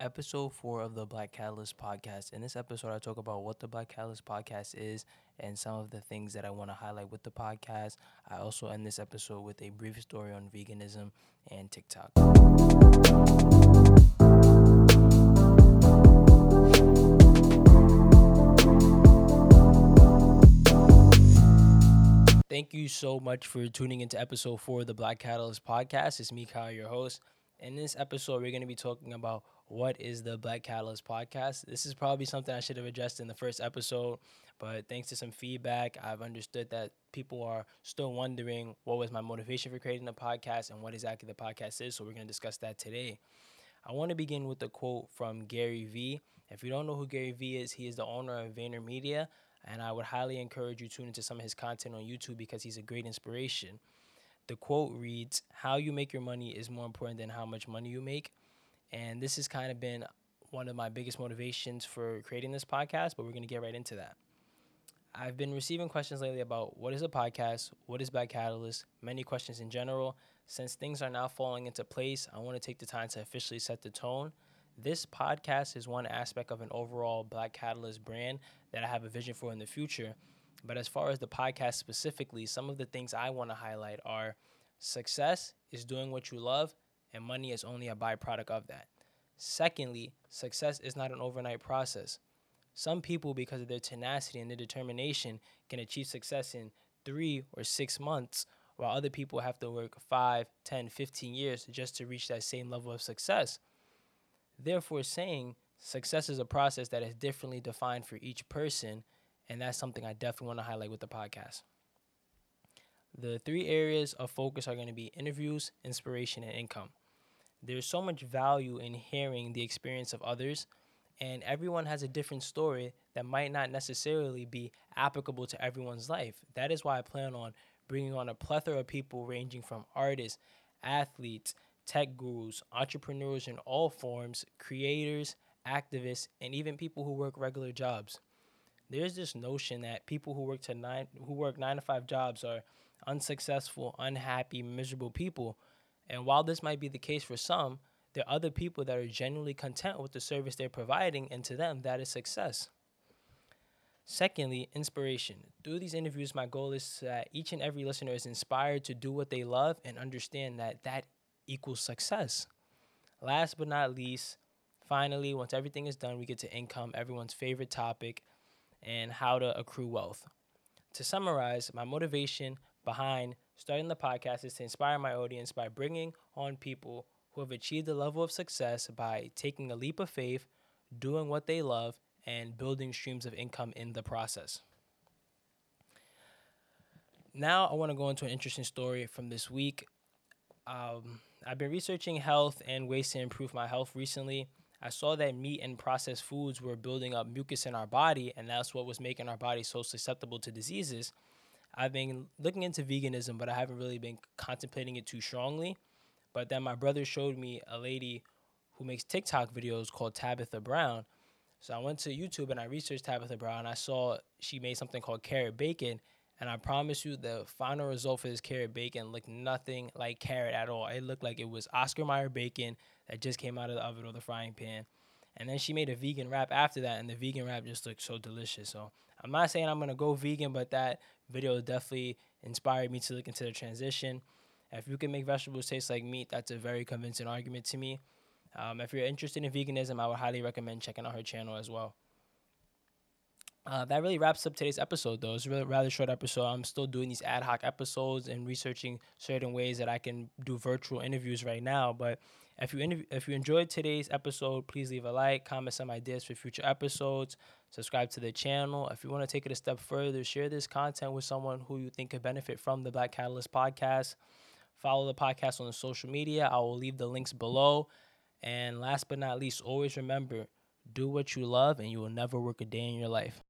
episode four of the Black Catalyst podcast. In this episode, I talk about what the Black Catalyst podcast is and some of the things that I want to highlight with the podcast. I also end this episode with a brief story on veganism and TikTok. Thank you so much for tuning into episode four of the Black Catalyst podcast. It's me, Kyle, your host. In this episode, we're going to be talking about what is the Black Catalyst podcast. This is probably something I should have addressed in the first episode, but thanks to some feedback, I've understood that people are still wondering what was my motivation for creating the podcast and what exactly the podcast is. So we're going to discuss that today. I want to begin with a quote from Gary Vee. If you don't know who Gary Vee is, he is the owner of VaynerMedia, and I would highly encourage you to tune into some of his content on YouTube because he's a great inspiration. The quote reads, How you make your money is more important than how much money you make. And this has kind of been one of my biggest motivations for creating this podcast, but we're going to get right into that. I've been receiving questions lately about what is a podcast, what is Black Catalyst, many questions in general. Since things are now falling into place, I want to take the time to officially set the tone. This podcast is one aspect of an overall Black Catalyst brand that I have a vision for in the future. But as far as the podcast specifically, some of the things I want to highlight are success is doing what you love, and money is only a byproduct of that. Secondly, success is not an overnight process. Some people, because of their tenacity and their determination, can achieve success in three or six months, while other people have to work 5, 10, 15 years just to reach that same level of success. Therefore, saying success is a process that is differently defined for each person and that's something I definitely want to highlight with the podcast. The three areas of focus are going to be interviews, inspiration, and income. There's so much value in hearing the experience of others, and everyone has a different story that might not necessarily be applicable to everyone's life. That is why I plan on bringing on a plethora of people ranging from artists, athletes, tech gurus, entrepreneurs in all forms, creators, activists, and even people who work regular jobs there's this notion that people who work to nine who work nine to five jobs are unsuccessful, unhappy, miserable people. And while this might be the case for some, there are other people that are genuinely content with the service they're providing, and to them, that is success. Secondly, inspiration. Through these interviews, my goal is that each and every listener is inspired to do what they love and understand that that equals success. Last but not least, finally, once everything is done, we get to income, everyone's favorite topic and how to accrue wealth. To summarize, my motivation behind starting the podcast is to inspire my audience by bringing on people who have achieved a level of success by taking a leap of faith, doing what they love, and building streams of income in the process. Now, I want to go into an interesting story from this week. Um, I've been researching health and ways to improve my health recently. I saw that meat and processed foods were building up mucus in our body, and that's what was making our body so susceptible to diseases. I've been looking into veganism, but I haven't really been contemplating it too strongly. But then my brother showed me a lady who makes TikTok videos called Tabitha Brown. So I went to YouTube and I researched Tabitha Brown. And I saw she made something called carrot bacon, and I promise you, the final result for this carrot bacon looked nothing like carrot at all. It looked like it was Oscar Mayer bacon that just came out of the oven or the frying pan. And then she made a vegan wrap after that, and the vegan wrap just looked so delicious. So I'm not saying I'm gonna go vegan, but that video definitely inspired me to look into the transition. If you can make vegetables taste like meat, that's a very convincing argument to me. Um, if you're interested in veganism, I would highly recommend checking out her channel as well. Uh, that really wraps up today's episode, though. It's a really rather short episode. I'm still doing these ad hoc episodes and researching certain ways that I can do virtual interviews right now. But if you interv- if you enjoyed today's episode, please leave a like, comment some ideas for future episodes, subscribe to the channel. If you want to take it a step further, share this content with someone who you think could benefit from the Black Catalyst podcast. Follow the podcast on the social media. I will leave the links below. And last but not least, always remember do what you love and you will never work a day in your life.